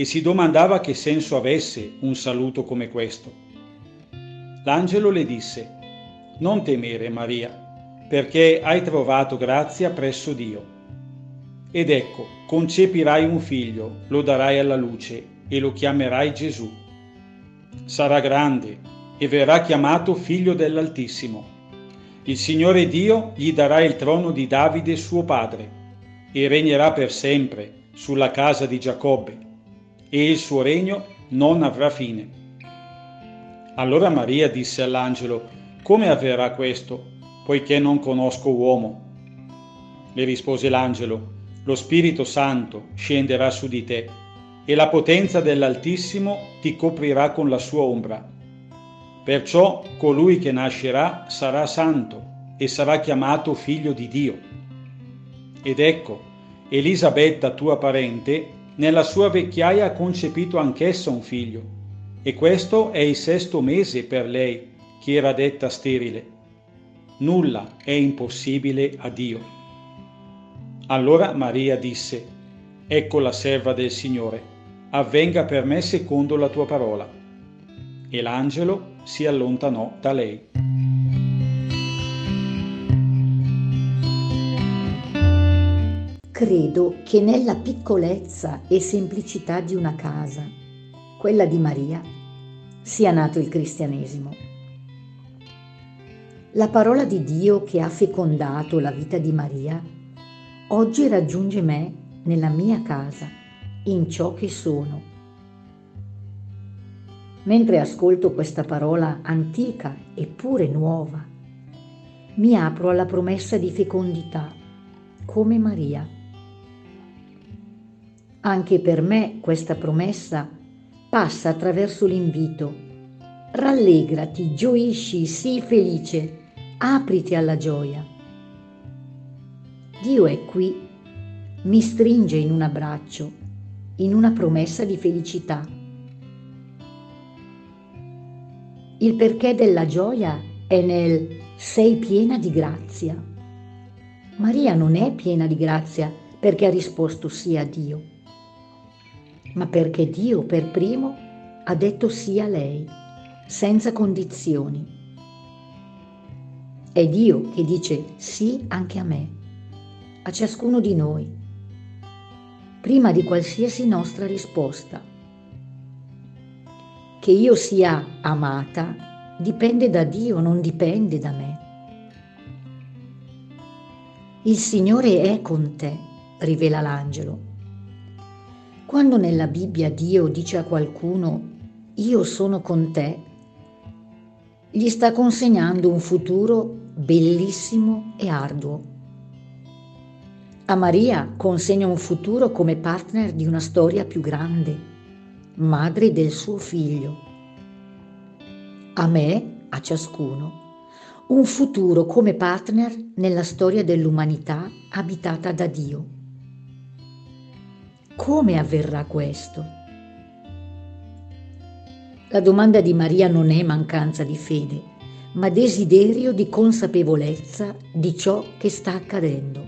e si domandava che senso avesse un saluto come questo. L'angelo le disse, Non temere Maria, perché hai trovato grazia presso Dio. Ed ecco, concepirai un figlio, lo darai alla luce e lo chiamerai Gesù. Sarà grande e verrà chiamato figlio dell'Altissimo. Il Signore Dio gli darà il trono di Davide suo padre e regnerà per sempre sulla casa di Giacobbe e il suo regno non avrà fine. Allora Maria disse all'angelo, come avverrà questo, poiché non conosco uomo? Le rispose l'angelo, lo Spirito Santo scenderà su di te e la potenza dell'Altissimo ti coprirà con la sua ombra. Perciò colui che nascerà sarà santo e sarà chiamato figlio di Dio. Ed ecco, Elisabetta tua parente nella sua vecchiaia ha concepito anch'essa un figlio, e questo è il sesto mese per lei, che era detta sterile. Nulla è impossibile a Dio. Allora Maria disse, Ecco la serva del Signore, avvenga per me secondo la tua parola. E l'angelo si allontanò da lei. Credo che nella piccolezza e semplicità di una casa, quella di Maria, sia nato il cristianesimo. La parola di Dio che ha fecondato la vita di Maria oggi raggiunge me nella mia casa, in ciò che sono. Mentre ascolto questa parola antica eppure nuova, mi apro alla promessa di fecondità, come Maria. Anche per me questa promessa passa attraverso l'invito. Rallegrati, gioisci, sii felice, apriti alla gioia. Dio è qui, mi stringe in un abbraccio, in una promessa di felicità. Il perché della gioia è nel sei piena di grazia. Maria non è piena di grazia perché ha risposto sì a Dio ma perché Dio per primo ha detto sì a lei, senza condizioni. È Dio che dice sì anche a me, a ciascuno di noi, prima di qualsiasi nostra risposta. Che io sia amata dipende da Dio, non dipende da me. Il Signore è con te, rivela l'angelo quando nella Bibbia Dio dice a qualcuno io sono con te, gli sta consegnando un futuro bellissimo e arduo. A Maria consegna un futuro come partner di una storia più grande, madre del suo figlio. A me, a ciascuno, un futuro come partner nella storia dell'umanità abitata da Dio. Come avverrà questo? La domanda di Maria non è mancanza di fede, ma desiderio di consapevolezza di ciò che sta accadendo.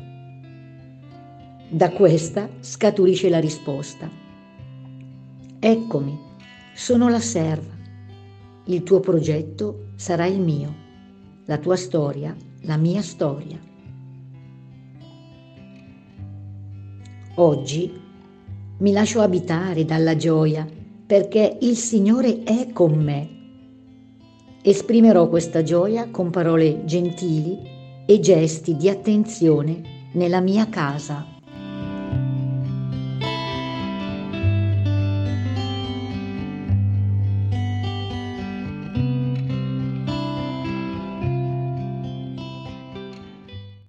Da questa scaturisce la risposta. Eccomi, sono la serva. Il tuo progetto sarà il mio, la tua storia, la mia storia. Oggi mi lascio abitare dalla gioia perché il Signore è con me. Esprimerò questa gioia con parole gentili e gesti di attenzione nella mia casa.